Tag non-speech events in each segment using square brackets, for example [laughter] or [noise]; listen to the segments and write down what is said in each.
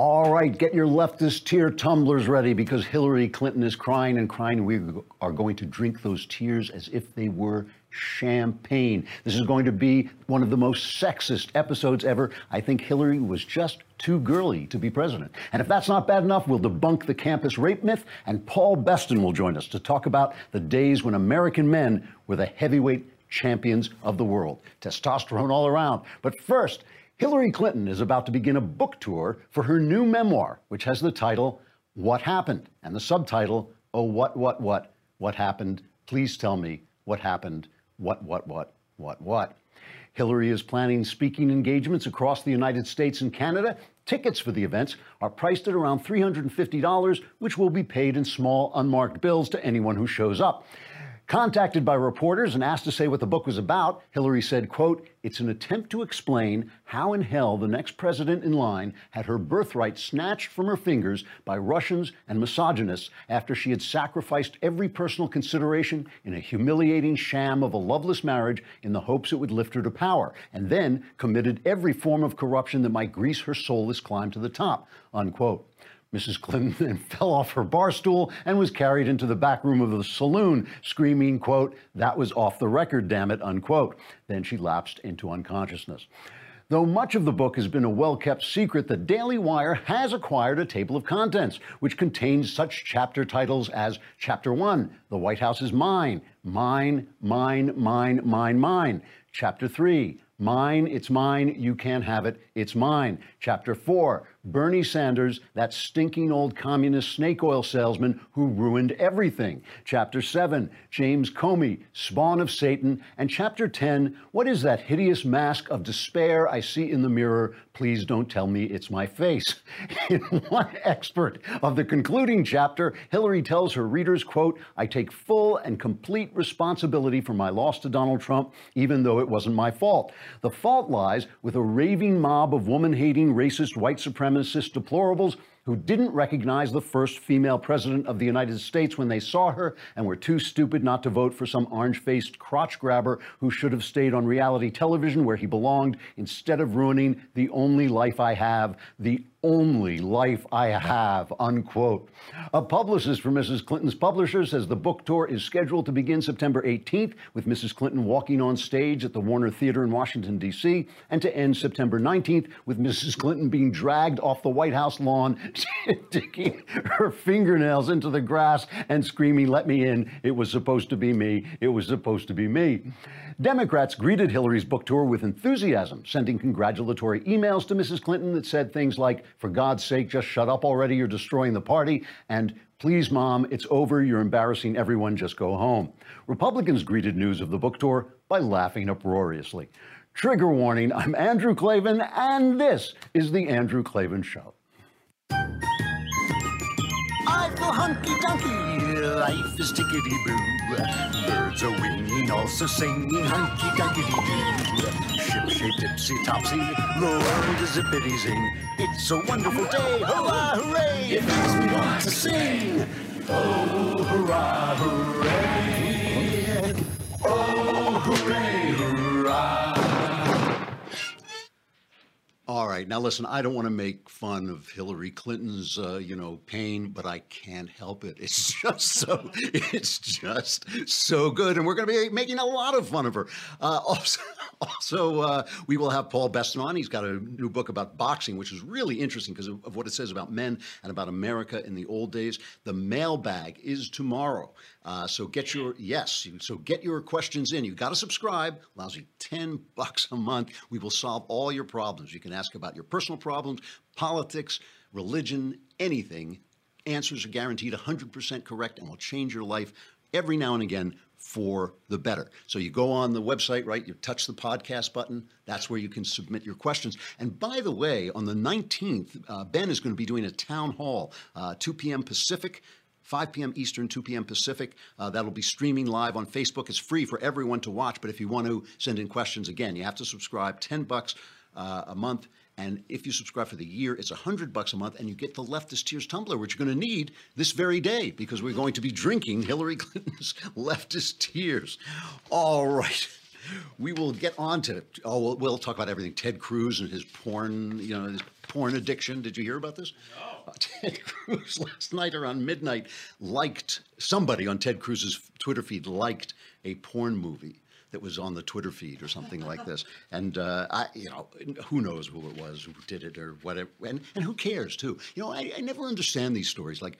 All right, get your leftist tear tumblers ready because Hillary Clinton is crying and crying. We are going to drink those tears as if they were champagne. This is going to be one of the most sexist episodes ever. I think Hillary was just too girly to be president. And if that's not bad enough, we'll debunk the campus rape myth, and Paul Beston will join us to talk about the days when American men were the heavyweight champions of the world. Testosterone all around. But first, Hillary Clinton is about to begin a book tour for her new memoir, which has the title, What Happened? and the subtitle, Oh, What, What, What, What Happened? Please tell me what happened. What, what, what, what, what? Hillary is planning speaking engagements across the United States and Canada. Tickets for the events are priced at around $350, which will be paid in small, unmarked bills to anyone who shows up. Contacted by reporters and asked to say what the book was about, Hillary said, quote, it's an attempt to explain how in hell the next president in line had her birthright snatched from her fingers by Russians and misogynists after she had sacrificed every personal consideration in a humiliating sham of a loveless marriage in the hopes it would lift her to power, and then committed every form of corruption that might grease her soulless climb to the top, unquote. Mrs. Clinton fell off her bar stool and was carried into the back room of the saloon, screaming, quote, that was off the record, damn it, unquote. Then she lapsed into unconsciousness. Though much of the book has been a well kept secret, the Daily Wire has acquired a table of contents, which contains such chapter titles as Chapter 1, The White House is Mine, Mine, Mine, Mine, Mine, Mine. Chapter 3, Mine, it's mine, you can't have it, it's mine. Chapter 4, Bernie Sanders, that stinking old communist snake oil salesman who ruined everything. Chapter 7, James Comey, spawn of Satan. And Chapter 10, what is that hideous mask of despair I see in the mirror? Please don't tell me it's my face. [laughs] In one expert of the concluding chapter, Hillary tells her readers, quote, I take full and complete responsibility for my loss to Donald Trump, even though it wasn't my fault. The fault lies with a raving mob of woman hating, racist, white supremacist deplorables who didn't recognize the first female president of the United States when they saw her and were too stupid not to vote for some orange faced crotch grabber who should have stayed on reality television where he belonged instead of ruining the only life I have, the only life I have, unquote. A publicist for Mrs. Clinton's publisher says the book tour is scheduled to begin September 18th, with Mrs. Clinton walking on stage at the Warner Theater in Washington, D.C., and to end September 19th, with Mrs. Clinton being dragged off the White House lawn, [laughs] digging her fingernails into the grass and screaming, Let me in. It was supposed to be me. It was supposed to be me. Democrats greeted Hillary's book tour with enthusiasm, sending congratulatory emails to Mrs. Clinton that said things like, For God's sake, just shut up already, you're destroying the party, and Please, Mom, it's over, you're embarrassing everyone, just go home. Republicans greeted news of the book tour by laughing uproariously. Trigger warning I'm Andrew Klavan, and this is The Andrew Klavan Show. I feel hunky dunky, life is tickety boo. Birds are winging, also singing hunky dunky doo. Ship shape tipsy topsy, the world is zippity zing. It's a wonderful day, hurrah, hooray! It makes me want to sing. Oh, hurrah, hooray! All right, now listen. I don't want to make fun of Hillary Clinton's, uh, you know, pain, but I can't help it. [laughs] It's just so, it's just so good, and we're going to be making a lot of fun of her. Uh, also, [laughs] also, uh, we will have Paul Beston on. He's got a new book about boxing, which is really interesting because of, of what it says about men and about America in the old days. The mailbag is tomorrow. Uh, so get your yes. So get your questions in. You got to subscribe. Lousy ten bucks a month. We will solve all your problems. You can ask about your personal problems, politics, religion, anything. Answers are guaranteed 100% correct and will change your life every now and again for the better. So you go on the website, right? You touch the podcast button. That's where you can submit your questions. And by the way, on the 19th, uh, Ben is going to be doing a town hall, uh, 2 p.m. Pacific. 5 p.m. Eastern, 2 p.m. Pacific. Uh, that'll be streaming live on Facebook. It's free for everyone to watch, but if you want to send in questions, again, you have to subscribe. 10 bucks uh, a month. And if you subscribe for the year, it's 100 bucks a month, and you get the Leftist Tears tumbler, which you're going to need this very day because we're going to be drinking Hillary Clinton's [laughs] Leftist Tears. All right. We will get on to oh we'll, we'll talk about everything ted cruz and his porn you know his porn addiction did you hear about this no. Uh, ted cruz [laughs] last night around midnight liked somebody on ted cruz's twitter feed liked a porn movie that was on the Twitter feed or something like this. [laughs] And uh, I, you know, who knows who it was who did it or whatever, and, and who cares too. You know, I, I never understand these stories. Like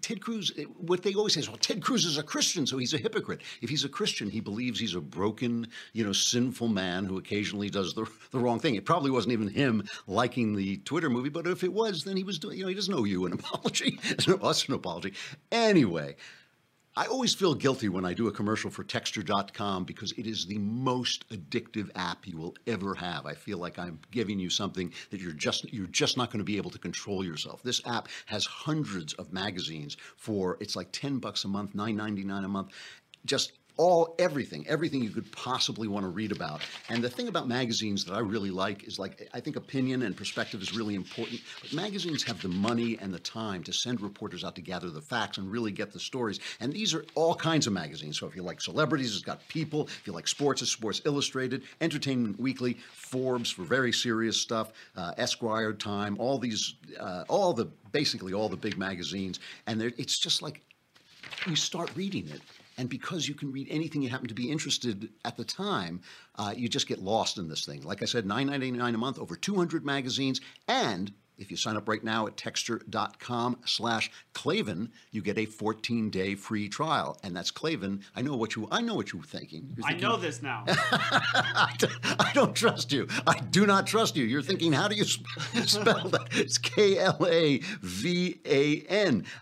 Ted Cruz, what they always say is, well, Ted Cruz is a Christian, so he's a hypocrite. If he's a Christian, he believes he's a broken, you know, sinful man who occasionally does the, the wrong thing. It probably wasn't even him liking the Twitter movie, but if it was, then he was doing, you know, he doesn't owe you an [laughs] apology, us an apology. Anyway, I always feel guilty when I do a commercial for Texture.com because it is the most addictive app you will ever have. I feel like I'm giving you something that you're just you're just not going to be able to control yourself. This app has hundreds of magazines for it's like 10 bucks a month, 9.99 a month. Just all everything, everything you could possibly want to read about. And the thing about magazines that I really like is like I think opinion and perspective is really important. But magazines have the money and the time to send reporters out to gather the facts and really get the stories. And these are all kinds of magazines. So if you like celebrities, it's got People. If you like sports, it's Sports Illustrated, Entertainment Weekly, Forbes for very serious stuff, uh, Esquire, Time, all these, uh, all the basically all the big magazines. And it's just like you start reading it and because you can read anything you happen to be interested at the time, uh, you just get lost in this thing. Like I said, $9.99 a month, over 200 magazines, and if you sign up right now at texture.com slash Klavan, you get a 14-day free trial. And that's Klavan. I know what you I know what you were thinking. You're thinking I know this now. [laughs] I don't trust you. I do not trust you. You're thinking, how do you [laughs] spell that? It's K-L-A-V-A-N.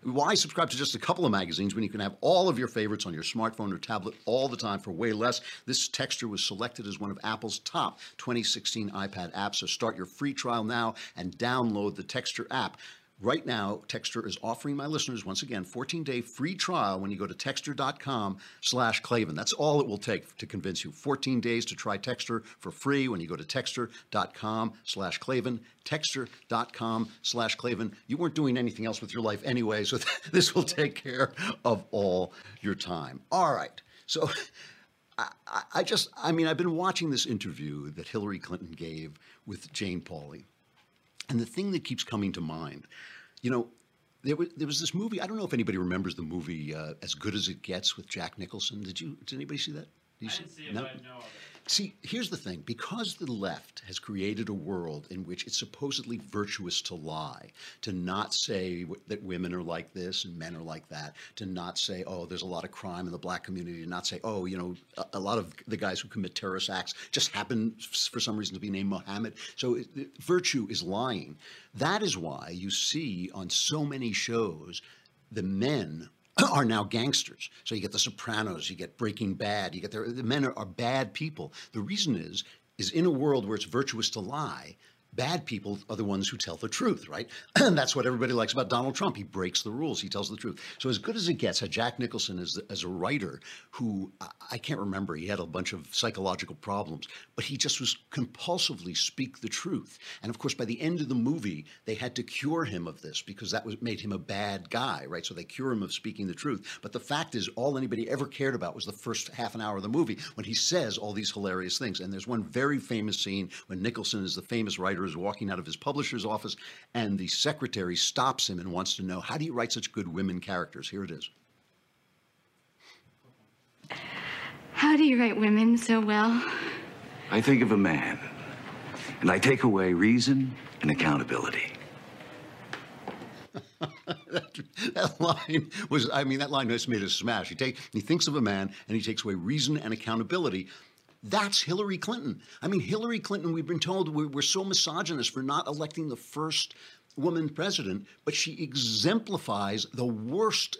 Why subscribe to just a couple of magazines when you can have all of your favorites on your smartphone or tablet all the time for way less? This texture was selected as one of Apple's top 2016 iPad apps. So start your free trial now and download download the Texture app. Right now, Texture is offering my listeners, once again, 14-day free trial when you go to texture.com slash Klavan. That's all it will take to convince you. 14 days to try Texture for free when you go to texture.com slash Klavan, texture.com slash Klavan. You weren't doing anything else with your life anyway, so [laughs] this will take care of all your time. All right. So [laughs] I, I just, I mean, I've been watching this interview that Hillary Clinton gave with Jane Pauley. And the thing that keeps coming to mind, you know, there was, there was this movie. I don't know if anybody remembers the movie uh, As Good as It Gets with Jack Nicholson. Did you? Did anybody see that? Did I didn't see it, no? but I know of it. See, here's the thing because the left has created a world in which it's supposedly virtuous to lie, to not say that women are like this and men are like that, to not say, oh, there's a lot of crime in the black community, to not say, oh, you know, a, a lot of the guys who commit terrorist acts just happen for some reason to be named Mohammed. So it, it, virtue is lying. That is why you see on so many shows the men [clears throat] are now gangsters. So you get The Sopranos, you get Breaking Bad, you get the, the men are, are bad people. The reason is, is in a world where it's virtuous to lie, bad people are the ones who tell the truth, right? and [clears throat] that's what everybody likes about Donald Trump. He breaks the rules. He tells the truth. So as good as it gets, had Jack Nicholson as, as a writer who I can't remember, he had a bunch of psychological problems, but he just was compulsively speak the truth. And of course, by the end of the movie, they had to cure him of this because that was made him a bad guy, right? So they cure him of speaking the truth. But the fact is, all anybody ever cared about was the first half an hour of the movie when he says all these hilarious things. And there's one very famous scene when Nicholson is the famous writer is walking out of his publisher's office, and the secretary stops him and wants to know, How do you write such good women characters? Here it is. How do you write women so well? I think of a man, and I take away reason and accountability. [laughs] that, that, line was, I mean, that line just made a smash. He, take, he thinks of a man and he takes away reason and accountability. That's Hillary Clinton. I mean, Hillary Clinton, we've been told we're, we're so misogynist for not electing the first woman president, but she exemplifies the worst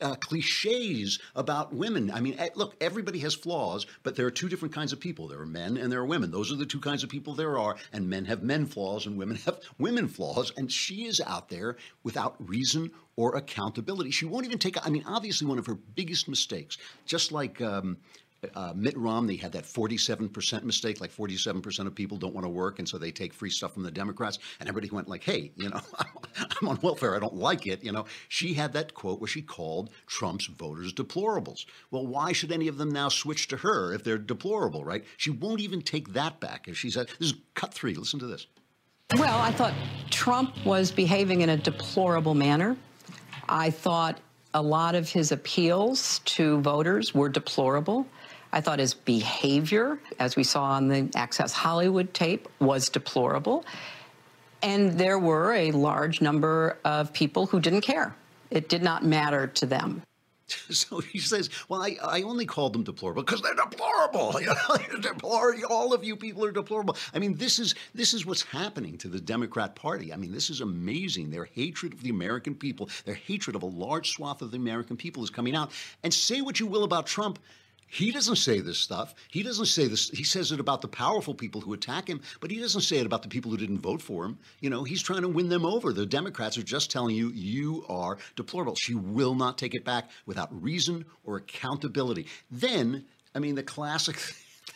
uh, cliches about women. I mean, eh, look, everybody has flaws, but there are two different kinds of people. There are men and there are women. Those are the two kinds of people there are. And men have men flaws and women [laughs] have women flaws. And she is out there without reason or accountability. She won't even take, I mean, obviously, one of her biggest mistakes, just like um, uh, Mitt Romney had that 47% mistake, like 47% of people don't want to work, and so they take free stuff from the Democrats. And everybody went like, "Hey, you know, [laughs] I'm on welfare. I don't like it. You know, she had that quote where she called Trump's voters deplorables. Well, why should any of them now switch to her if they're deplorable, right? She won't even take that back. If she said, this is cut three. Listen to this. Well, I thought Trump was behaving in a deplorable manner. I thought a lot of his appeals to voters were deplorable. I thought his behavior, as we saw on the Access Hollywood tape, was deplorable. And there were a large number of people who didn't care. It did not matter to them. [laughs] So he says, "Well, I, I only called them deplorable because they're deplorable. [laughs] [laughs] Deplorable. All of you people are deplorable. I mean, this is this is what's happening to the Democrat Party. I mean, this is amazing. Their hatred of the American people, their hatred of a large swath of the American people, is coming out. And say what you will about Trump, he doesn't say this stuff. He doesn't say this. He says it about the powerful people who attack him, but he doesn't say it about the people who didn't vote for him. You know, he's trying to win them over. The Democrats are just telling you, you are deplorable. She will not take it back without reason or accountability. Then, I mean, the classic. [laughs]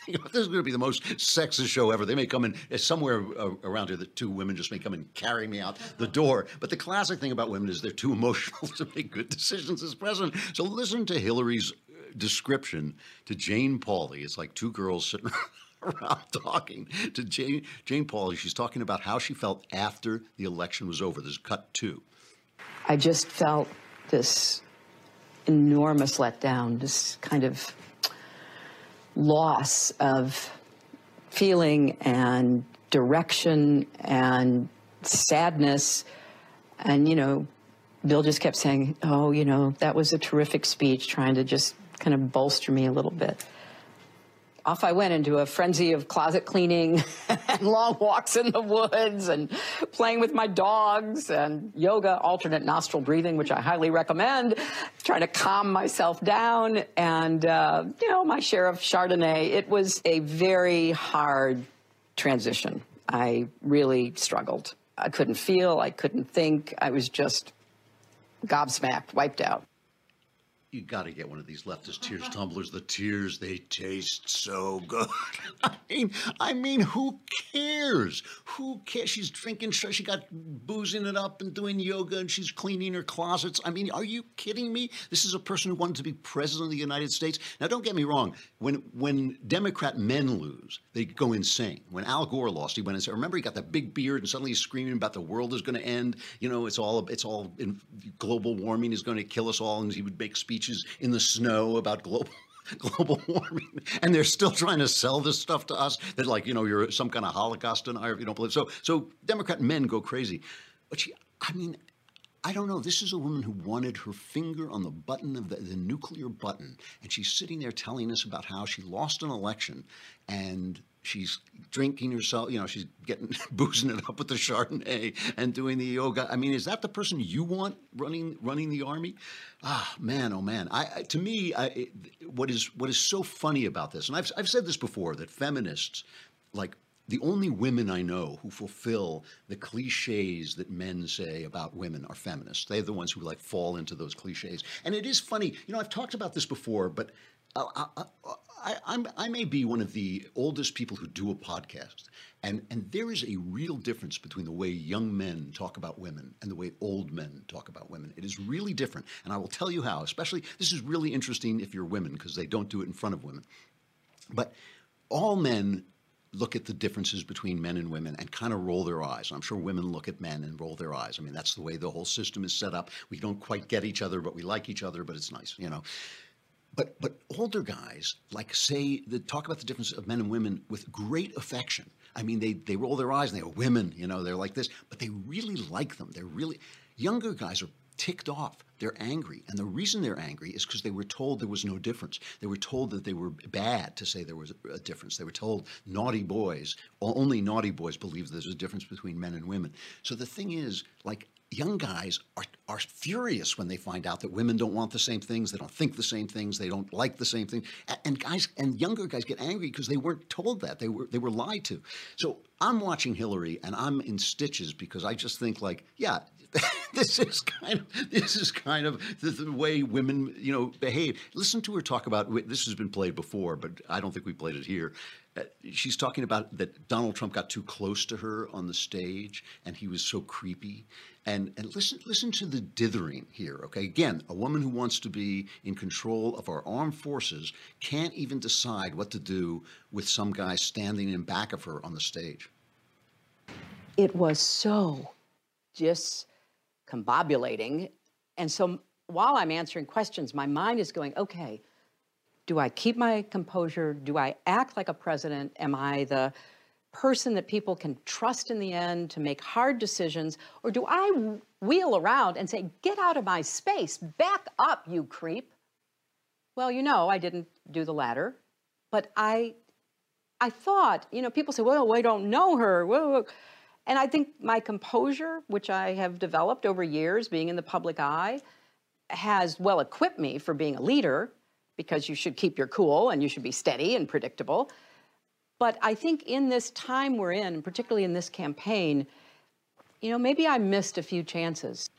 Thing, [laughs] this is going to be the most sexist show ever. They may come in uh, somewhere uh, around here. The two women just may come and carry me out the door. But the classic thing about women is they're too emotional [laughs] to make good decisions as president. So listen to Hillary's description to Jane Pauley. It's like two girls sitting [laughs] around talking to Jane, Jane Pauley. She's talking about how she felt after the election was over. There's cut two. I just felt this enormous letdown, this kind of loss of feeling and direction and sadness. And, you know, Bill just kept saying, Oh, you know, that was a terrific speech, trying to just kind of bolster me a little bit. Off I went into a frenzy of closet cleaning [laughs] and long walks in the woods and playing with my dogs and yoga, alternate nostril breathing, which I highly recommend, trying to calm myself down and, uh, you know, my share of Chardonnay. It was a very hard transition. I really struggled. I couldn't feel, I couldn't think. I was just gobsmacked, wiped out you got to get one of these leftist tears tumblers. The tears they taste so good. [laughs] I mean, I mean, who cares? Who cares? She's drinking. She got boozing it up and doing yoga, and she's cleaning her closets. I mean, are you kidding me? This is a person who wanted to be president of the United States. Now, don't get me wrong. When when Democrat men lose, they go insane. When Al Gore lost, he went insane. Remember, he got that big beard, and suddenly he's screaming about the world is going to end. You know, it's all it's all in, global warming is going to kill us all, and he would make speeches speeches in the snow about global [laughs] global warming, and they're still trying to sell this stuff to us that like you know you're some kind of Holocaust denier if you don't believe. So so Democrat men go crazy, but she, I mean. I don't know. This is a woman who wanted her finger on the button of the, the nuclear button, and she's sitting there telling us about how she lost an election, and she's drinking herself, you know, she's getting [laughs] boozing it up with the Chardonnay and doing the yoga. I mean, is that the person you want running running the army? Ah, man, oh man. I, I to me, I, what is what is so funny about this, and I've I've said this before that feminists like the only women I know who fulfill the cliches that men say about women are feminists. They're the ones who like fall into those cliches. And it is funny, you know, I've talked about this before, but Uh, I, I, I, I, may be one of the oldest people who do a podcast, and, and there is a real difference between the way young men talk about women and the way old men talk about women. It is really different, and I will tell you how. Especially, this is really interesting if you're women because they don't do it in front of women. But all men look at the differences between men and women and kind of roll their eyes. I'm sure women look at men and roll their eyes. I mean, that's the way the whole system is set up. We don't quite get each other, but we like each other, but it's nice, you know. But but older guys like say the talk about the difference of men and women with great affection. I mean, they they roll their eyes and they are women, you know, they're like this, but they really like them. They're really younger guys are ticked off. They're angry. And the reason they're angry is because they were told there was no difference. They were told that they were bad to say there was a difference. They were told naughty boys, only naughty boys believe there's a difference between men and women. So the thing is, like, young guys are, are furious when they find out that women don't want the same things, they don't think the same things, they don't like the same thing. And guys and younger guys get angry because they weren't told that. They were they were lied to. So I'm watching Hillary and I'm in stitches because I just think like, yeah, [laughs] this is kind of this is kind of the, the, way women, you know, behave. Listen to her talk about this has been played before, but I don't think we played it here Uh, she's talking about that Donald Trump got too close to her on the stage and he was so creepy. And, and listen, listen to the dithering here, okay? Again, a woman who wants to be in control of our armed forces can't even decide what to do with some guy standing in back of her on the stage. It was so just combobulating. And so while I'm answering questions, my mind is going, okay, do I keep my composure? Do I act like a president? Am I the person that people can trust in the end to make hard decisions? Or do I wheel around and say, get out of my space, back up, you creep? Well, you know, I didn't do the latter, but I, I thought, you know, people say, well, I don't know her. And I think my composure, which I have developed over years being in the public eye, has well equipped me for being a leader because you should keep your cool and you should be steady and predictable. But I think in this time we're in, particularly in this campaign, you know, maybe I missed a few chances.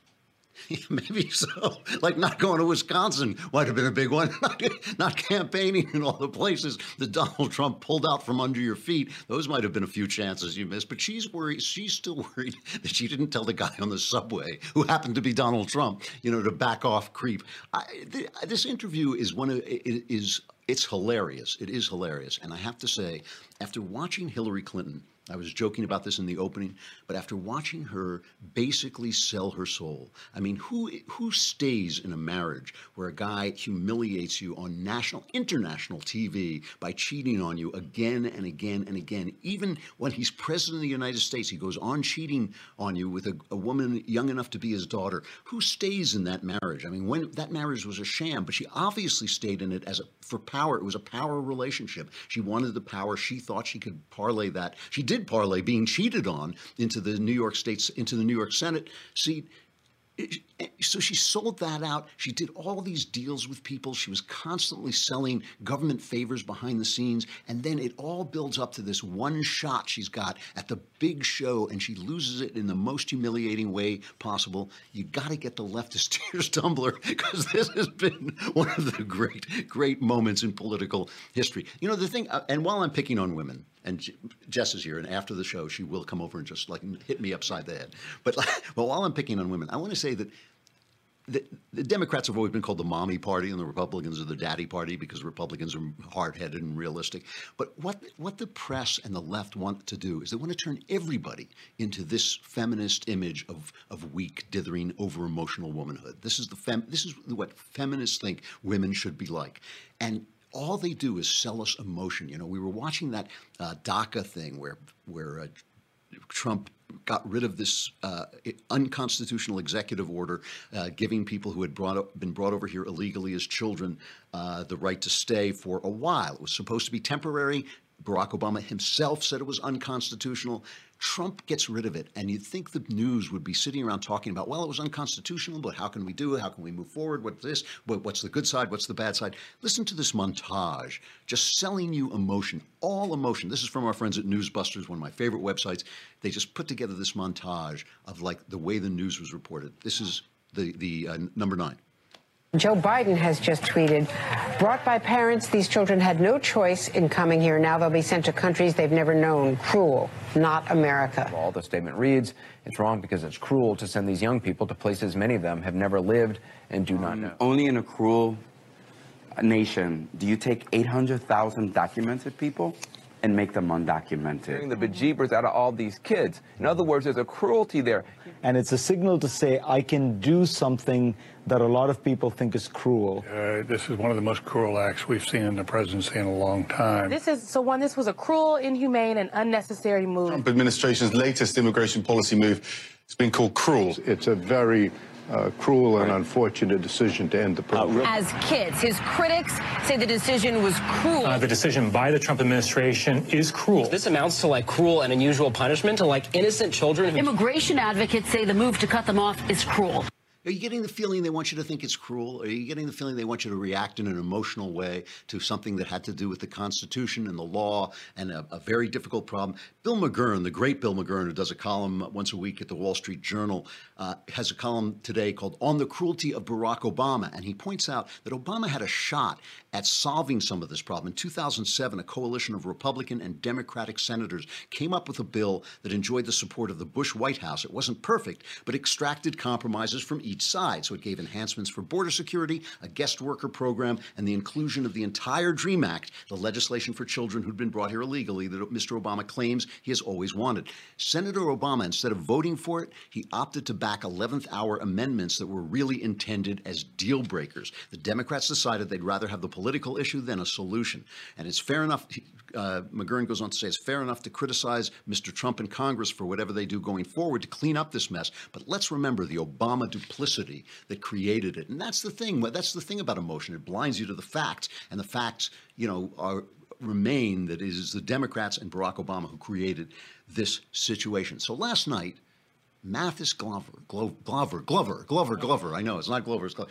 [laughs] Maybe so. Like not going to Wisconsin might have been a big one. [laughs] not campaigning in all the places that Donald Trump pulled out from under your feet. Those might have been a few chances you missed. But she's worried. She's still [laughs] worried that she didn't tell the guy on the subway, who happened to be Donald Trump, you know, to back off, creep. I, th- this interview is one of is it's hilarious. It is hilarious, and I have to say, after watching Hillary Clinton I was joking about this in the opening, but after watching her basically sell her soul, I mean, who who stays in a marriage where a guy humiliates you on national, international TV by cheating on you again and again and again? Even when he's president of the United States, he goes on cheating on you with a, a woman young enough to be his daughter. Who stays in that marriage? I mean, when that marriage was a sham, but she obviously stayed in it as a, for power. It was a power relationship. She wanted the power. She thought she could parlay that. She did did parlay being cheated on into the New York State's into the New York Senate seat so she sold that out. She did all these deals with people. She was constantly selling government favors behind the scenes. And then it all builds up to this one shot she's got at the big show, and she loses it in the most humiliating way possible. You got to get the leftist [laughs] tears tumbler because this has been one of the great, great moments in political history. You know, the thing, uh, and while I'm picking on women, and Jess is here, and after the show, she will come over and just like hit me upside the head. But, [laughs] but while I'm picking on women, I want to say that the, the, Democrats have always been called the mommy party, and the Republicans are the daddy party because Republicans are hard-headed and realistic. But what what the press and the left want to do is they want to turn everybody into this feminist image of of weak, dithering, over-emotional womanhood. This is the fem, this is what feminists think women should be like, and all they do is sell us emotion. You know, we were watching that uh, DACA thing where where uh, Trump got rid of this uh, unconstitutional executive order uh, giving people who had brought up, been brought over here illegally as children uh, the right to stay for a while. It was supposed to be temporary. Barack Obama himself said it was unconstitutional. Trump gets rid of it, and you'd think the news would be sitting around talking about, well, it was unconstitutional, but how can we do it? How can we move forward? What's this? What's the good side? What's the bad side? Listen to this montage, just selling you emotion, all emotion. This is from our friends at Newsbusters, one of my favorite websites. They just put together this montage of like the way the news was reported. This is the the uh, number nine. Joe Biden has just tweeted, brought by parents, these children had no choice in coming here. Now they'll be sent to countries they've never known. Cruel, not America. All the statement reads, it's wrong because it's cruel to send these young people to places many of them have never lived and do not um, know. Only in a cruel nation do you take 800,000 documented people and make them undocumented. The bejeebers out of all these kids. In other words, there's a cruelty there. And it's a signal to say, I can do something that a lot of people think is cruel. Uh, this is one of the most cruel acts we've seen in the presidency in a long time. This is so one. This was a cruel, inhumane, and unnecessary move. Trump administration's latest immigration policy move has been called cruel. It's a very uh, cruel and unfortunate decision to end the program. As kids, his critics say the decision was cruel. Uh, the decision by the Trump administration is cruel. This amounts to like cruel and unusual punishment to like innocent children. Immigration advocates say the move to cut them off is cruel. Are you getting the feeling they want you to think it's cruel? Are you getting the feeling they want you to react in an emotional way to something that had to do with the Constitution and the law and a, a very difficult problem? Bill McGurn, the great Bill McGurn, who does a column once a week at the Wall Street Journal, uh, has a column today called On the Cruelty of Barack Obama. And he points out that Obama had a shot at solving some of this problem. In 2007, a coalition of Republican and Democratic senators came up with a bill that enjoyed the support of the Bush White House. It wasn't perfect, but extracted compromises from each side. So it gave enhancements for border security, a guest worker program, and the inclusion of the entire DREAM Act, the legislation for children who'd been brought here illegally that Mr. Obama claims he has always wanted. Senator Obama, instead of voting for it, he opted to back 11th hour amendments that were really intended as deal breakers. The Democrats decided they'd rather have the political issue than a solution. And it's fair enough, uh, McGurn goes on to say, it's fair enough to criticize Mr. Trump and Congress for whatever they do going forward to clean up this mess. But let's remember the Obama duplicity that created it. And that's the thing. That's the thing about emotion. It blinds you to the facts, and the facts, you know, are remain that it is the Democrats and Barack Obama who created this situation. So last night, Mathis Glover, Glo- Glover, Glover, Glover, Glover. I know it's not Glover. It's Glover.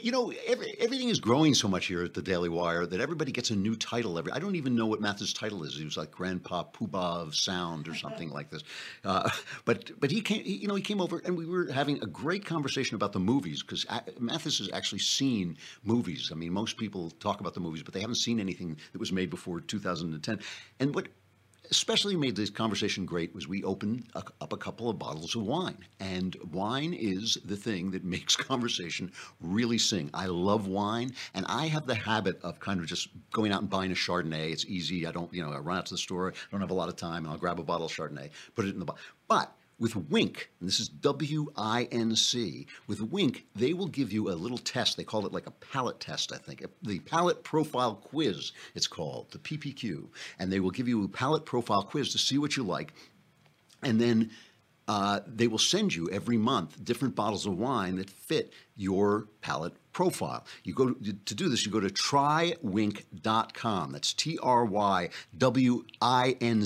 You know, every, everything is growing so much here at the Daily Wire that everybody gets a new title. Every I don't even know what Mathis' title is. He was like Grandpa Poobah of Sound or something like this. [laughs] Uh, but but he came, he, you know, he came over and we were having a great conversation about the movies because Mathis has actually seen movies. I mean, most people talk about the movies, but they haven't seen anything that was made before 2010. And what especially made this conversation great was we opened a, up a couple of bottles of wine. And wine is the thing that [laughs] makes conversation really sing. I love wine, and I have the habit of kind of just going out and buying a Chardonnay. It's easy. I don't, you know, I run out to the store, I don't have a lot of time, and I'll grab a bottle of Chardonnay, put it in the bottle. But with Winc, and this is W I N C, with Winc, they will give you a little test. They call it like a palate test, I think. The palate profile quiz, it's called, the PPQ. And they will give you a palate profile quiz to see what you like. And then uh, they will send you every month different bottles of wine that fit your palate profile. You go to, to do this, you go to trywinc.com. That's T R Y W I N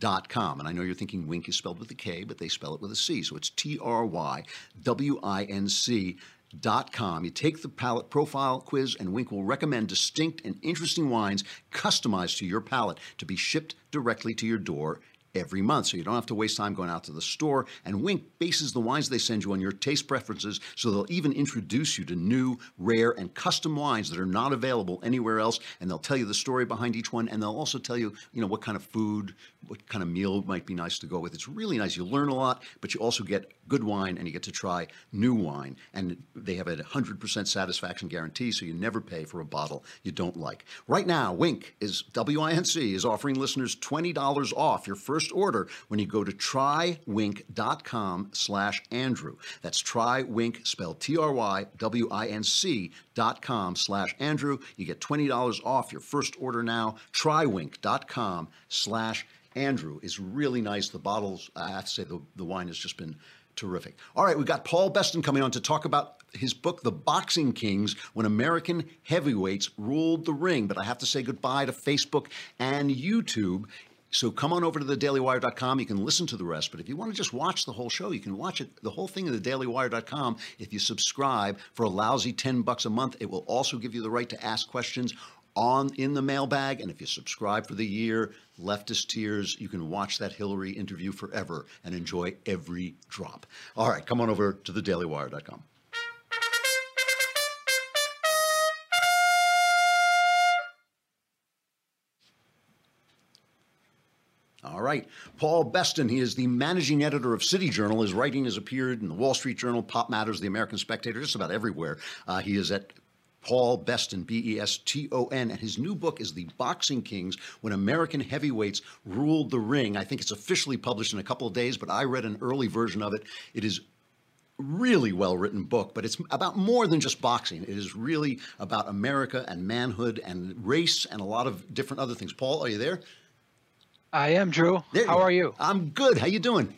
C.com. And I know you're thinking wink is spelled with a K, but they spell it with a C. So it's T R Y W I N C. Dot com. You take the palate profile quiz, and Winc will recommend distinct and interesting wines customized to your palate to be shipped directly to your door every month. So you don't have to waste time going out to the store. And Winc bases the wines they send you on your taste preferences, so they'll even introduce you to new, rare, and custom wines that are not available anywhere else. And they'll tell you the story behind each one, and they'll also tell you, you know, what kind of food, what kind of meal might be nice to go with. It's really nice. You learn a lot, but you also get good wine, and you get to try new wine. And they have a 100% satisfaction guarantee, so you never pay for a bottle you don't like. Right now, Winc is W-I-N-C is offering listeners $20 off your first order when you go to trywinc.com slash Andrew. That's trywinc, spelled T-R-Y-W-I-N-C dot com slash Andrew. You get $20 off your first order now. Trywinc.com slash Andrew is really nice. The bottles, I have to say, the, the wine has just been terrific. All right, we've got Paul Beston coming on to talk about his book, The Boxing Kings When American Heavyweights Ruled the Ring. But I have to say goodbye to Facebook and YouTube. So come on over to thedailywire.com. You can listen to the rest. But if you want to just watch the whole show, you can watch it, the whole thing at thedailywire.com. If you subscribe for a lousy 10 bucks a month, it will also give you the right to ask questions on in the mailbag. And if you subscribe for the year, leftist tears, you can watch that Hillary interview forever and enjoy every drop. All right, come on over to thedailywire.com. right. Paul Beston, he is the managing editor of City Journal. His writing has appeared in the Wall Street Journal, Pop Matters, the American Spectator, just about everywhere. Uh, he is at Paul Beston, B E S T O N. And his new book is The Boxing Kings When American Heavyweights Ruled the Ring. I think it's officially published in a couple of days, but I read an early version of it. It is really well written book, but it's about more than just boxing. It is really about America and manhood and race and a lot of different other things. Paul, are you there? I am Drew. There How you are you? I'm good. How you doing?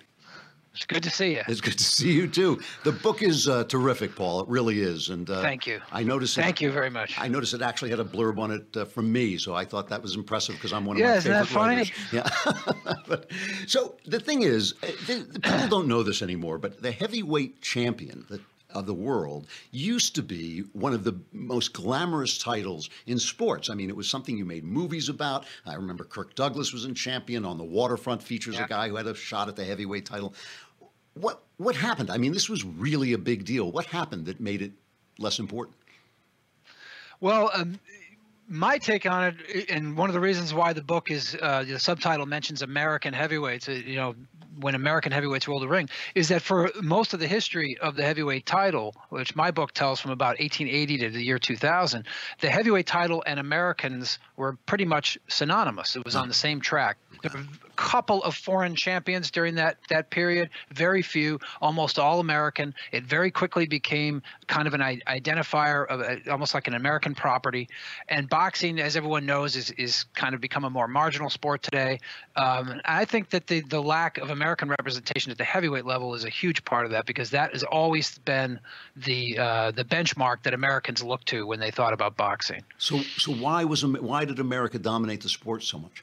It's good to see you. It's good to see you too. The book is uh, terrific, Paul. It really is. And uh, Thank you. I noticed. Thank it, you very much. I noticed it actually had a blurb on it uh, from me, so I thought that was impressive because I'm one of Yeah, my isn't that favorite funny? writers. Yeah. [laughs] but, so the thing is, uh, the, the people don't know this anymore, but the heavyweight champion, the of the world used to be one of the most glamorous titles in sports. I mean, it was something you made movies about. I remember Kirk Douglas was in Champion. On the Waterfront features Yeah. a guy who had a shot at the heavyweight title. What what happened? I mean, this was really a big deal. What happened that made it less important? Well, um, my take on it, and one of the reasons why the book is uh, the subtitle mentions American heavyweights. uh, You know, when American heavyweights ruled the ring, is that for most of the history of the heavyweight title, which my book tells from about 1880 to the year 2000, the heavyweight title and Americans were pretty much synonymous. It was on the same track. There were couple of foreign champions during that that period, very few, almost all American. It very quickly became kind of an identifier of a, almost like an American property. And boxing, as everyone knows, is is kind of become a more marginal sport today. Um, I think that the the lack of American representation at the heavyweight level is a huge part of that because that has always been the uh, the benchmark that Americans look to when they thought about boxing. So so why was why did America dominate the sport so much?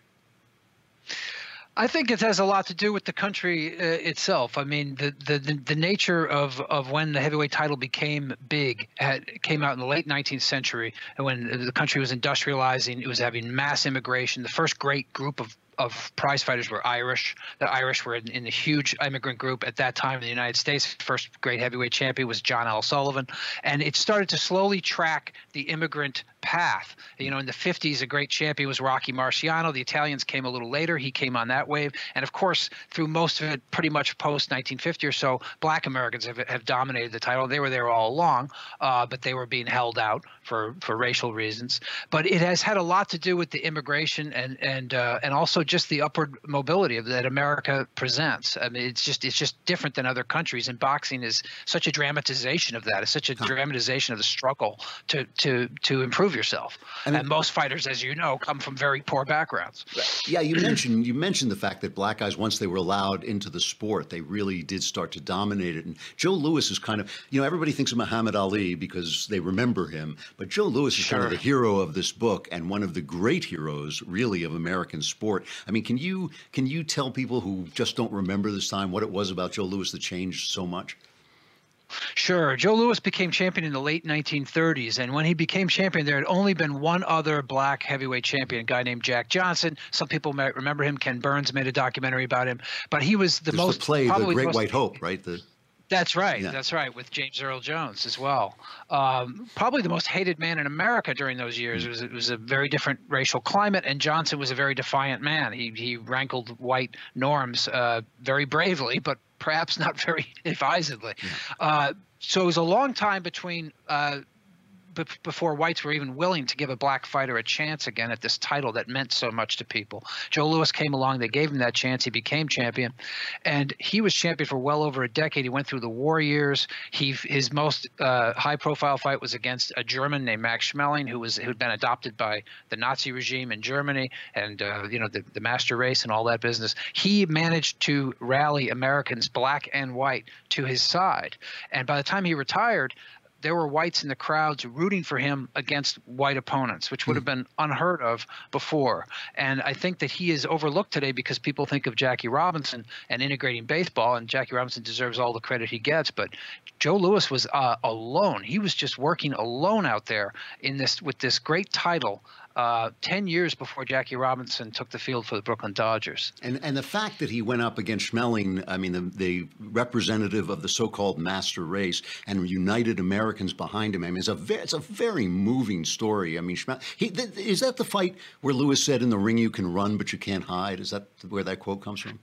I think it has a lot to do with the country uh, itself. I mean, the, the the nature of of when the heavyweight title became big had, came out in the late 19th century, and when the country was industrializing, it was having mass immigration. The first great group of of prize fighters were Irish. The Irish were in, in the huge immigrant group at that time in the United States. First great heavyweight champion was John L. Sullivan, and it started to slowly track the immigrant path. You know, in the 50s, a great champion was Rocky Marciano. The Italians came a little later. He came on that wave, and of course, through most of it, pretty much post 1950 or so, Black Americans have, have dominated the title. They were there all along, uh, but they were being held out for for racial reasons. But it has had a lot to do with the immigration and and uh, and also just the upward mobility of that America presents. I mean, it's just it's just different than other countries, and boxing is such a dramatization of that. It's such a dramatization of the struggle to to to improve yourself. and most fighters, as you know, come from very poor backgrounds. Yeah, you mentioned you mentioned the fact that black guys once they were allowed into the sport, they really did start to dominate it. And Joe Louis is kind of you know everybody thinks of Muhammad Ali because they remember him, but Joe Louis is kind of Sure. the hero of this book and one of the great heroes really of American sport. I mean, can you can you tell people who just don't remember this time what it was about Joe Louis that changed so much? Sure. Joe Louis became champion in the late 1930s. And when he became champion, there had only been one other black heavyweight champion, a guy named Jack Johnson. Some people might remember him. Ken Burns made a documentary about him. But he was the There's most the play, The Great White Hope, right? The That's right. Yeah. That's right. With James Earl Jones as well. Um, probably the most hated man in America during those years. It was, it was a very different racial climate, and Johnson was a very defiant man. He he rankled white norms uh, very bravely, but perhaps not very [laughs] advisedly. Uh, so it was a long time between. Uh, before whites were even willing to give a black fighter a chance again at this title that meant so much to people. Joe Louis came along, they gave him that chance, he became champion, and he was champion for well over a decade. He went through the war years. He his most uh, high profile fight was against a German named Max Schmeling, who was who'd been adopted by the Nazi regime in Germany, and uh, you know the, the master race and all that business. He managed to rally Americans, black and white, to his side, and by the time he retired there were whites in the crowds rooting for him against white opponents, which would have been unheard of before. And I think that he is overlooked today because people think of Jackie Robinson and integrating baseball, and Jackie Robinson deserves all the credit he gets. But Joe Louis was uh, alone; he was just working alone out there in this with this great title. Uh, Ten years before Jackie Robinson took the field for the Brooklyn Dodgers. And and the fact that he went up against Schmeling, I mean, the, the representative of the so-called master race, and united Americans behind him. I mean, it's a very, it's a very moving story. I mean, Schmel- he, th- is that the fight where Louis said, "In the ring you can run, but you can't hide"? Is that where that quote comes from?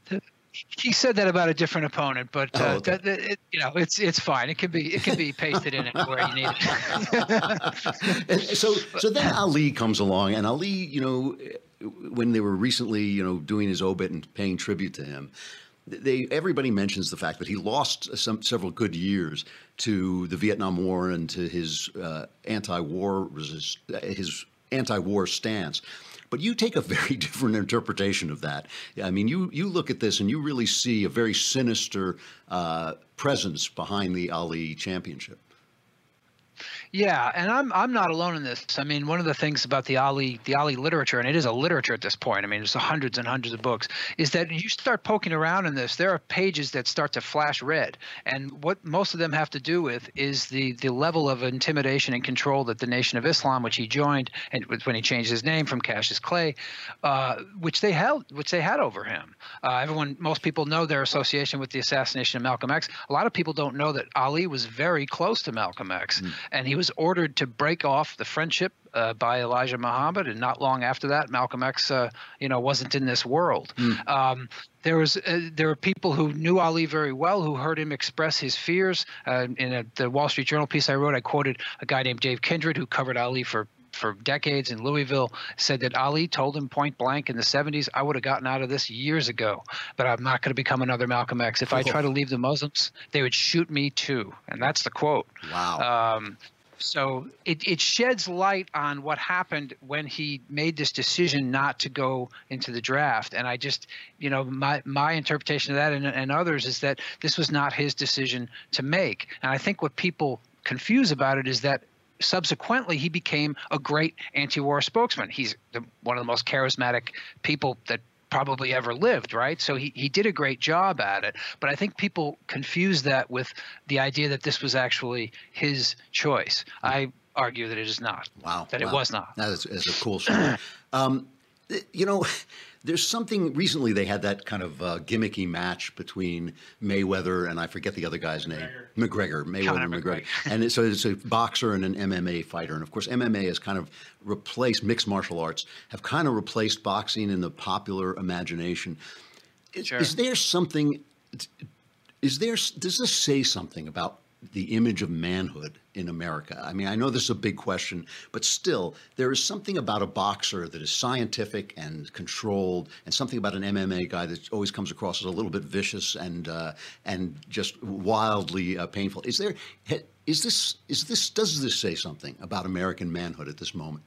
He said that about a different opponent, but uh, Oh, okay. that, that- it, you know, it's it's fine. It can be it can be pasted in anywhere you need it. [laughs] So so then Ali comes along, and Ali, you know, when they were recently, you know, doing his obit and paying tribute to him, they everybody mentions the fact that he lost some several good years to the Vietnam War and to his uh, anti-war resist, his anti-war stance. But you take a very [laughs] different interpretation of that. I mean, you you look at this and you really see a very sinister uh, presence behind the Ali championship. Yeah, and I'm I'm not alone in this. I mean, one of the things about the Ali the Ali literature, and it is a literature at this point. I mean, there's hundreds and hundreds of books. Is that you start poking around in this, there are pages that start to flash red, and what most of them have to do with is the the level of intimidation and control that the Nation of Islam, which he joined, and when he changed his name from Cassius Clay, uh, which they held, which they had over him. Uh, everyone, most people know their association with the assassination of Malcolm X. A lot of people don't know that Ali was very close to Malcolm X, mm. and he was ordered to break off the friendship uh, by Elijah Muhammad, and not long after that, Malcolm X, uh, you know, wasn't in this world. Mm. Um, there was uh, there were people who knew Ali very well who heard him express his fears. Uh, in a, the Wall Street Journal piece I wrote, I quoted a guy named Dave Kindred who covered Ali for for decades in Louisville said that Ali told him point blank in the 70s, I would have gotten out of this years ago, but I'm not going to become another Malcolm X. If I try to leave the Muslims, they would shoot me too. And that's the quote. Wow. Um, so it, it sheds light on what happened when he made this decision not to go into the draft. And I just, you know, my, my interpretation of that and, and others is that this was not his decision to make. And I think what people confuse about it is that subsequently he became a great anti-war spokesman. He's the, one of the most charismatic people that probably ever lived, right? So he, he did a great job at it. But I think people confuse that with the idea that this was actually his choice. I argue that it is not. Wow. That wow. it was not. That is, is a cool story. um, you know, there's something recently they had that kind of uh, gimmicky match between Mayweather and I forget the other guy's name, McGregor, McGregor Mayweather McGregor. McGregor. and it, so it's a boxer and an MMA fighter, and of course MMA has kind of replaced mixed martial arts, have kind of replaced boxing in the popular imagination. Sure. Is there something? Is there? Does this say something about the image of manhood in America? I mean, I know this is a big question, but still, there is something about a boxer that is scientific and controlled, and something about an MMA guy that always comes across as a little bit vicious and uh, and just wildly uh, painful. Is there? Is this? Is this? Does this say something about American manhood at this moment?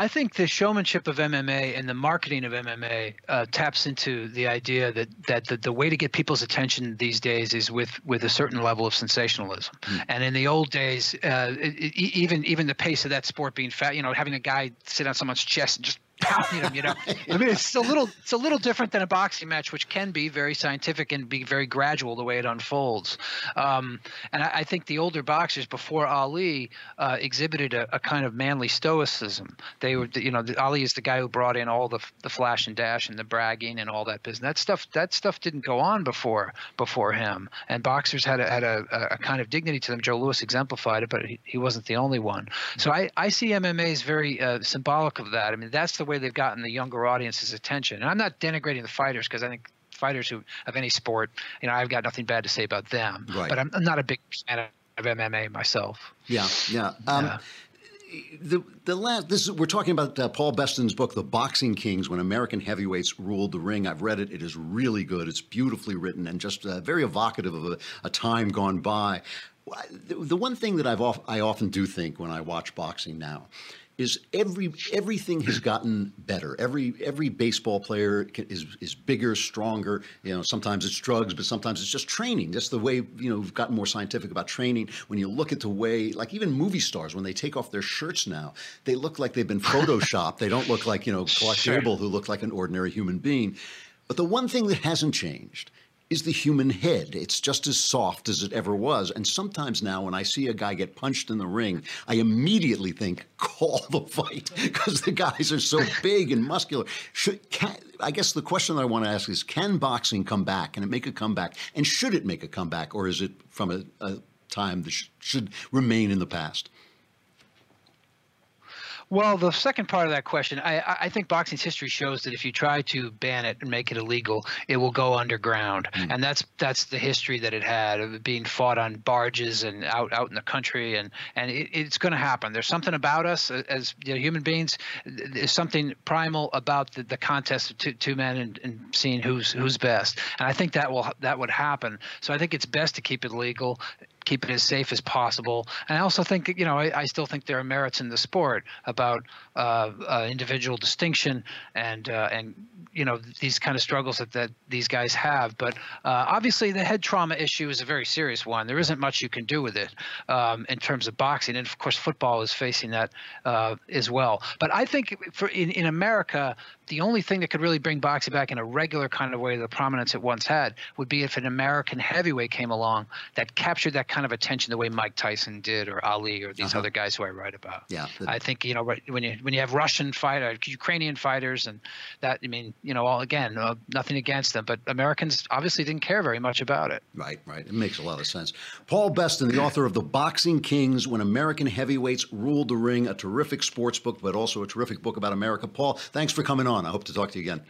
I think the showmanship of MMA and the marketing of MMA uh, taps into the idea that that the, the way to get people's attention these days is with with a certain level of sensationalism. Mm. And in the old days, uh, it, it, even even the pace of that sport being fat, you know, having a guy sit on someone's chest and just pounding him. You know, [laughs] I mean, it's a little it's a little different than a boxing match, which can be very scientific and be very gradual the way it unfolds. Um, and I, I, think the older boxers before Ali uh, exhibited a, a, kind of manly stoicism. They were, you know, Ali is the guy who brought in all the the flash and dash and the bragging and all that business. That stuff that stuff didn't go on before before him. And boxers had a, had a, a kind of dignity to them. Joe Louis exemplified it, but he, he wasn't the only one. So I, I see MMA as very uh, symbolic of that. I mean, that's the way they've gotten the younger audience's attention. And I'm not denigrating the fighters because I think fighters who of any sport, you know, I've got nothing bad to say about them. Right. But I'm, I'm not a big fan of MMA myself. Yeah, yeah. Um, yeah. The the last this is we're talking about uh, Paul Beston's book, The Boxing Kings: When American Heavyweights Ruled the Ring. I've read it; it is really good. It's beautifully written and just uh, very evocative of a, a time gone by. The, the one thing that I've off, I often do think when I watch boxing now is every everything has gotten better. Every every baseball player is is bigger, stronger. You know, sometimes it's drugs, but sometimes it's just training. Just the way you know we've gotten more scientific about training. When you look at the way, like even movie stars, when they take off their shirts now, they look like they've been photoshopped. they don't look like you know [laughs] Clark sure. Gable, who looked like an ordinary human being. But the one thing that hasn't changed is the human head. It's just as soft as it ever was. And sometimes now, when I see a guy get punched in the ring, I immediately think, [laughs] call the fight, because the guys are so [laughs] big and muscular. Should, can, I guess the question that I want to ask is can boxing come back? Can it make a comeback? And should it make a comeback? Or is it from a, a time that sh- should remain in the past? Well, the second part of that question, I, I think boxing's history shows that if you try to ban it and make it illegal, it will go underground, mm. and that's that's the history that it had of being fought on barges and out out in the country, and and it, it's going to happen. There's something about us as you know, human beings. There's something primal about the, the contest of two, two men and, and seeing who's who's best, and I think that will that would happen. So I think it's best to keep it legal keep it as safe as possible. And I also think, you know, I, I still think there are merits in the sport about uh, uh, individual distinction and uh, and you know these kind of struggles that, that these guys have. But uh, obviously, the head trauma issue is a very serious one. There isn't much you can do with it um, in terms of boxing, and of course, football is facing that uh, as well. But I think for in, in America, the only thing that could really bring boxing back in a regular kind of way, to the prominence it once had, would be if an American heavyweight came along that captured that kind of attention the way Mike Tyson did, or Ali, or these Uh-huh. other guys who I write about. Yeah, the- I think you know when you when you have Russian fighter, Ukrainian fighters, and that I mean you know all again uh, nothing against them, but Americans obviously didn't care very much about it. Right, right. It makes a lot of sense. Paul Beston, the author of The Boxing Kings When American Heavyweights Ruled the Ring, a terrific sports book, but also a terrific book about America. Paul, thanks for coming on. I hope to talk to you again.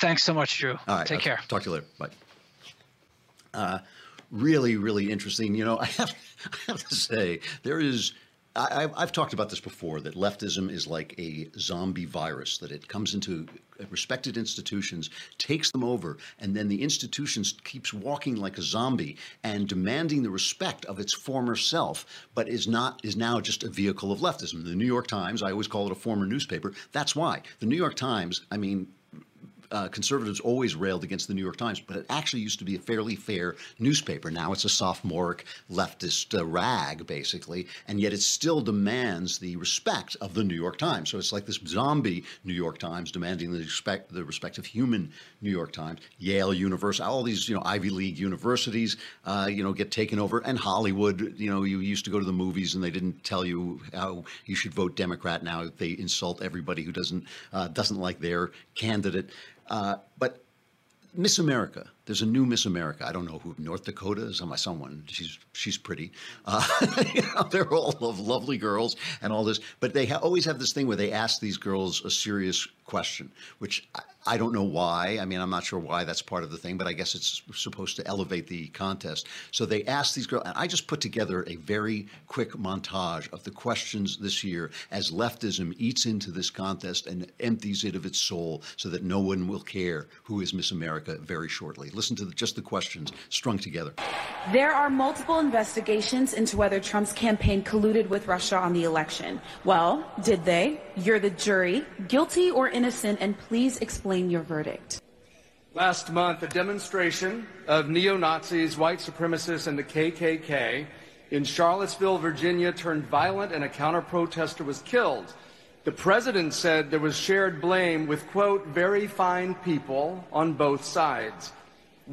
Thanks so much, Drew. All right. Take I'll care. Talk to you later. Bye. Uh, really, really interesting. You know, [laughs] I have, I have to say, there is. I, I've- I've talked about this before that leftism is like a zombie virus, that it comes into respected institutions, takes them over, and then the institutions keeps walking like a zombie and demanding the respect of its former self, but is not is now just a vehicle of leftism. The New York Times, I always call it a former newspaper. That's why the New York Times. I mean, uh, conservatives always railed against the New York Times, but it actually used to be a fairly fair newspaper. Now it's a sophomoric leftist uh, rag, basically, and yet it still demands the respect of the New York Times. So it's like this zombie New York Times demanding the respect, the respect of human New York Times. Yale University, all these you know Ivy League universities, uh, you know, get taken over, and Hollywood. You know, you used to go to the movies and they didn't tell you how you should vote Democrat. Now they insult everybody who doesn't uh, doesn't like their candidate. Uh, but Miss America, there's a new Miss America. I don't know who North Dakota is. My someone. She's she's pretty. Uh, [laughs] you know, they're all lov- lovely girls and all this, but they ha- always have this thing where they ask these girls a serious question, which I, I don't know why. I mean, I'm not sure why that's part of the thing, but I guess it's supposed to elevate the contest. So they ask these girls, and I just put together a very quick montage of the questions this year as leftism eats into this contest and empties it of its soul so that no one will care who is Miss America very shortly. Listen to the, just the questions strung together. There are multiple investigations into whether Trump's campaign colluded with Russia on the election. Well, did they? You're the jury. Guilty or innocent, and please explain your verdict. Last month, a demonstration of neo Nazis, white supremacists, and the KKK in Charlottesville, Virginia turned violent and a counter protester was killed. The president said there was shared blame with, quote, very fine people on both sides.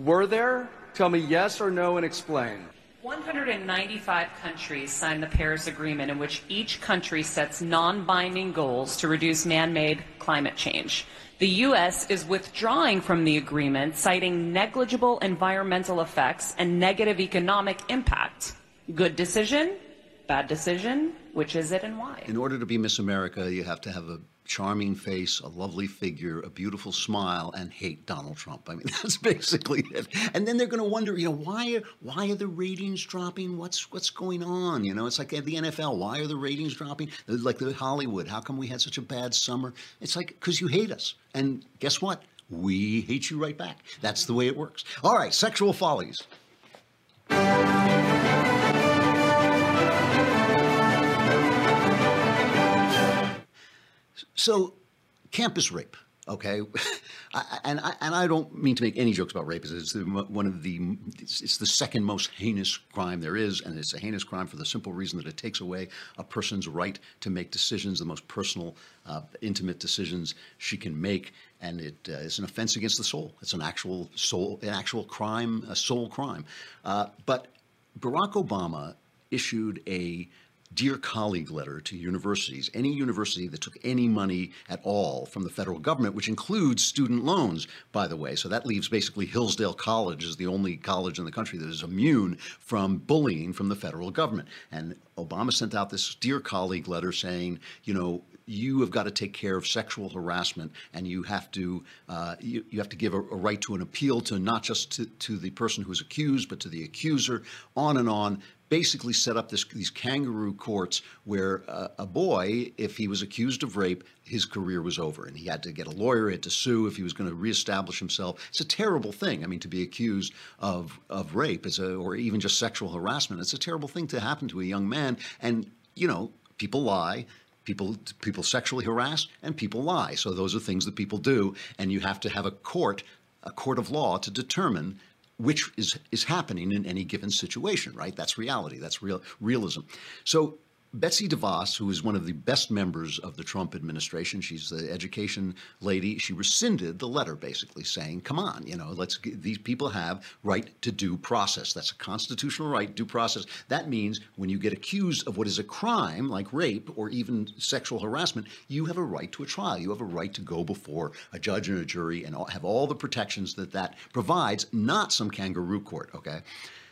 Were there? Tell me yes or no and explain. 195 countries signed the Paris Agreement, in which each country sets non binding goals to reduce man made climate change. The U.S. is withdrawing from the agreement, citing negligible environmental effects and negative economic impact. Good decision? Bad decision? Which is it and why? In order to be Miss America, you have to have a charming face, a lovely figure, a beautiful smile, and hate Donald Trump. I mean, [laughs] that's basically it. And then they're going to wonder, you know, why are why are the ratings dropping? What's what's going on? You know, it's like at the NFL. Why are the ratings dropping? Like the Hollywood. How come we had such a bad summer? It's like because you hate us. And guess what? We hate you right back. That's the way it works. All right, sexual follies. So, campus rape, okay, [laughs] I, and I, and I don't mean to make any jokes about rape. It's the, one of the it's, it's the second most heinous crime there is, and it's a heinous crime for the simple reason that it takes away a person's right to make decisions, the most personal, uh, intimate decisions she can make, and it uh, is an offense against the soul. It's an actual soul, an actual crime, a soul crime. Uh, but Barack Obama issued a dear colleague letter to universities, any university that took any money at all from the federal government, which includes student loans, by the way. So that leaves basically Hillsdale College as the only college in the country that is immune from bullying from the federal government. And Obama sent out this dear colleague letter saying, you know, you have got to take care of sexual harassment, and you have to uh, you, you have to give a, a right to an appeal to not just to, to the person who's accused, but to the accuser. On and on. Basically, set up this, these kangaroo courts where uh, a boy, if he was accused of rape, his career was over, and he had to get a lawyer, he had to sue if he was going to reestablish himself. It's a terrible thing. I mean, to be accused of of rape, is a, or even just sexual harassment, it's a terrible thing to happen to a young man. And you know, people lie people people sexually harass and people lie so those are things that people do and you have to have a court a court of law to determine which is is happening in any given situation right? That's reality. That's real realism. So Betsy DeVos, who is one of the best members of the Trump administration, she's the education lady. She rescinded the letter, basically saying, "Come on, you know, let's these people have right to due process. That's a constitutional right, due process. That means when you get accused of what is a crime like rape or even sexual harassment, you have a right to a trial. You have a right to go before a judge and a jury and have all the protections that that provides, not some kangaroo court." Okay,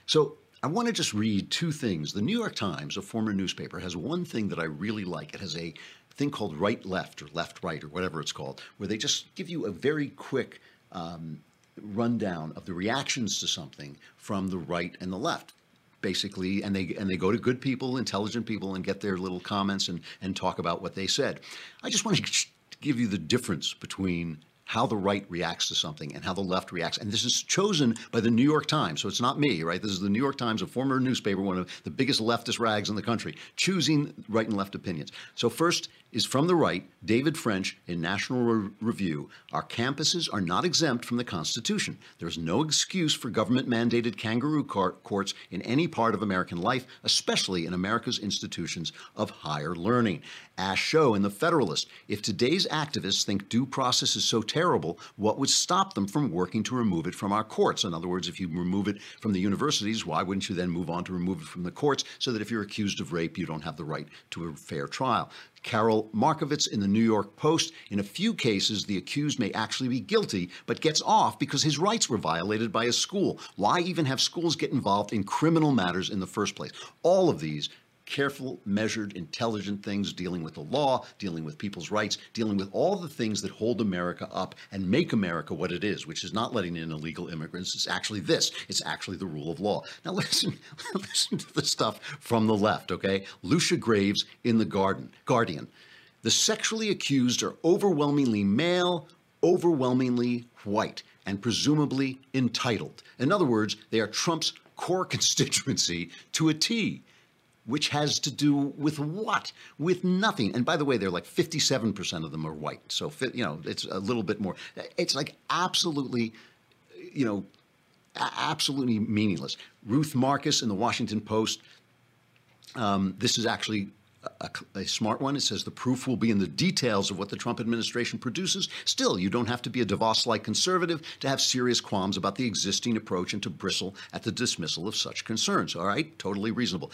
so I want to just read two things. The New York Times, a former newspaper, has one thing that I really like. It has a thing called right left or left right or whatever it's called, where they just give you a very quick um, rundown of the reactions to something from the right and the left basically and they and they go to good people intelligent people and get their little comments and and talk about what they said i just want to [laughs] give you the difference between how the right reacts to something and how the left reacts. And this is chosen by the New York Times. So it's not me, right? This is the New York Times, a former newspaper, one of the biggest leftist rags in the country, choosing right and left opinions. So first is from the right, David French in National Re- Review. Our campuses are not exempt from the Constitution. There is no excuse for government mandated kangaroo courts in any part of American life, especially in America's institutions of higher learning. Ashe Schow in The Federalist. If today's activists think due process is so terrible, what would stop them from working to remove it from our courts? In other words, if you remove it from the universities, why wouldn't you then move on to remove it from the courts so that if you're accused of rape, you don't have the right to a fair trial? Karol Markowicz in the New York Post. In a few cases, the accused may actually be guilty, but gets off because his rights were violated by a school. Why even have schools get involved in criminal matters in the first place? All of these careful, measured, intelligent things dealing with the law, dealing with people's rights, dealing with all the things that hold America up and make America what it is, which is not letting in illegal immigrants. It's actually this. It's actually the rule of law. Now [laughs] listen, listen to the stuff from the left, okay? Lucia Graves in the Garden, Guardian. The sexually accused are overwhelmingly male, overwhelmingly white, and presumably entitled. In other words, they are Trump's core [laughs] constituency to a T which has to do with what? With nothing. And by the way, they're like 57% of them are white. So, you know, it's a little bit more. It's like absolutely, you know, absolutely meaningless. Ruth Marcus in the Washington Post. Um, this is actually a, a, smart one. It says the proof will be in the details of what the Trump administration produces. Still, you don't have to be a DeVos like conservative to have serious qualms about the existing approach and to bristle at the dismissal of such concerns. All right, totally reasonable.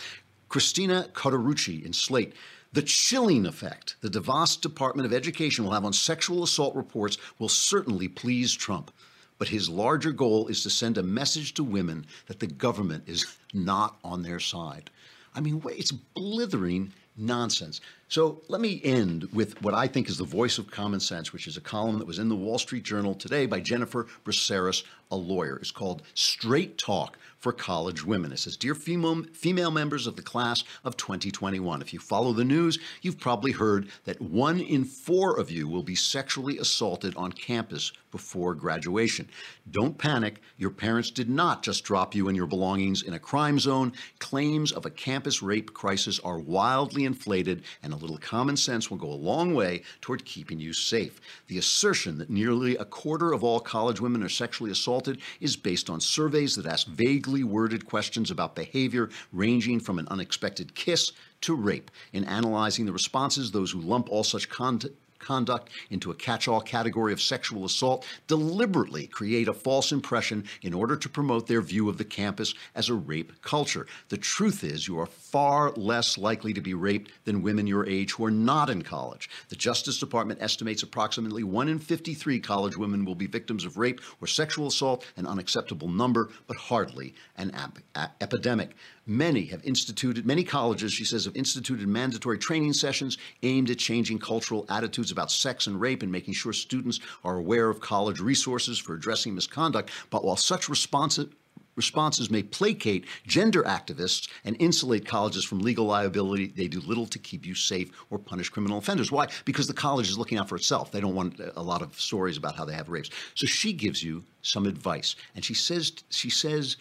Christina Cauterucci in Slate. The chilling effect the DeVos Department of Education will have on sexual assault reports will certainly please Trump. But his larger goal is to send a message to women that the government is not on their side. I mean, it's blithering nonsense. So let me end with what I think is the voice of common sense, which is a column that was in the Wall Street Journal today by Jennifer Braceras, a lawyer. It's called Straight Talk for college women. It says, Dear female, female members of the class of 2021, if you follow the news, you've probably heard that one in four of you will be sexually assaulted on campus before graduation. Don't panic. Your parents did not just drop you and your belongings in a crime zone. Claims of a campus rape crisis are wildly inflated, and little common sense will go a long way toward keeping you safe. The assertion that nearly a quarter of all college women are sexually assaulted is based on surveys that ask vaguely worded questions about behavior ranging from an unexpected kiss to rape. In analyzing the responses, those who lump all such content conduct into a catch all category of sexual assault deliberately create a false impression in order to promote their view of the campus as a rape culture. The truth is, you are far less likely to be raped than women your age who are not in college. The Justice Department estimates approximately 1 in 53 college women will be victims of rape or sexual assault, an unacceptable number, but hardly an ap- epidemic. Many have instituted, many colleges, she says, have instituted mandatory training sessions aimed at changing cultural attitudes about sex and rape and making sure students are aware of college resources for addressing misconduct. But while such responsive responses may placate gender activists and insulate colleges from legal liability. They do little to keep you safe or punish criminal offenders. Why? Because the college is looking out for itself. They don't want a lot of stories about how they have rapes. So she gives you some advice, and she says she says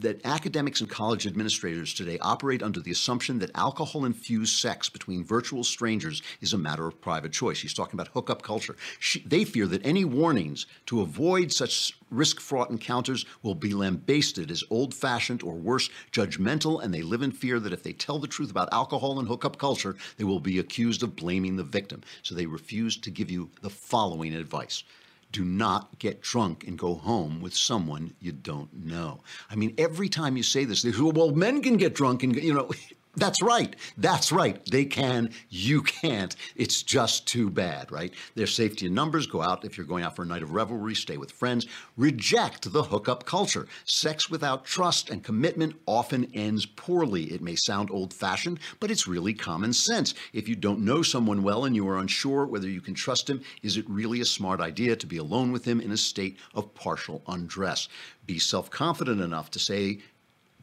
that academics and college administrators today operate under the assumption that alcohol infused sex between virtual strangers is a matter of private choice. He's talking about hookup culture. She, they fear that any warnings to avoid such risk fraught encounters will be lambasted as old fashioned or worse, judgmental, and they live in fear that if they tell the truth about alcohol and hookup culture, they will be accused of blaming the victim. So they refuse to give you the following advice do not get drunk and go home with someone you don't know. I mean, every time you say this, they say, well, men can get drunk and, you know, [laughs] that's right. That's right. They can. You can't. It's just too bad, right? There's safety in numbers. Go out if you're going out for a night of revelry, stay with friends. Reject the hookup culture. Sex without trust and commitment often ends poorly. It may sound old fashioned, but it's really common sense. If you don't know someone well and you are unsure whether you can trust him, is it really a smart idea to be alone with him in a state of partial undress? Be self confident enough to say,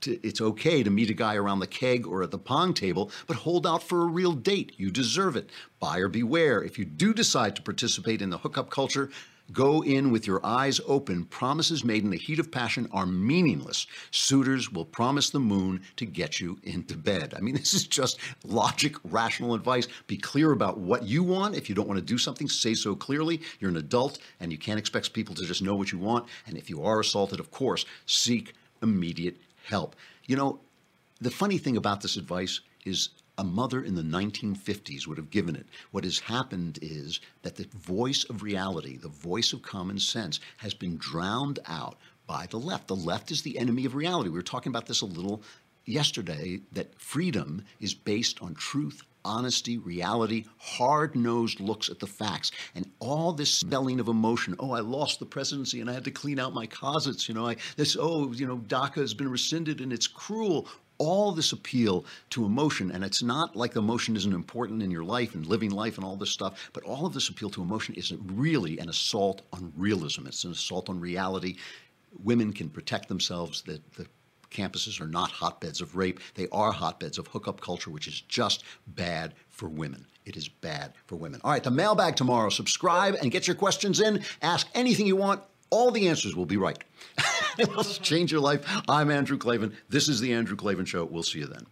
to, it's okay to meet a guy around the keg or at the pong table, but hold out for a real date. You deserve it. Buyer beware. If you do decide to participate in the hookup culture, Go in with your eyes open. Promises made in the heat of passion are meaningless. Suitors will promise the moon to get you into bed. I mean, [laughs] this is just logic, rational advice. Be clear about what you want. If you don't want to do something, say so clearly. You're an adult and you can't expect people to just know what you want. And if you are assaulted, of course, seek immediate help. You know, the funny thing about this advice is a mother in the 1950s would have given it. What has happened is that the voice of reality, the voice of common sense, has been drowned out by the left. The left is the enemy of reality. We were talking about this a little yesterday that freedom is based on truth, honesty, reality, hard nosed looks at the facts, and all this spelling of emotion. Oh, I lost the presidency and I had to clean out my closets. You know, I, this, oh, you know, DACA has been rescinded and it's cruel all this appeal to emotion, and it's not like emotion isn't important in your life and living life and all this stuff, but all of this appeal to emotion is really an assault on realism. It's an assault on reality. Women can protect themselves. The, the campuses are not hotbeds of rape. They are hotbeds of hookup culture, which is just bad for women. It is bad for women. All right, the mailbag tomorrow. Subscribe and get your questions in. Ask anything you want. All the answers will be right. [laughs] It'll change your life. I'm Andrew Klavan. This is The Andrew Klavan Show. We'll see you then.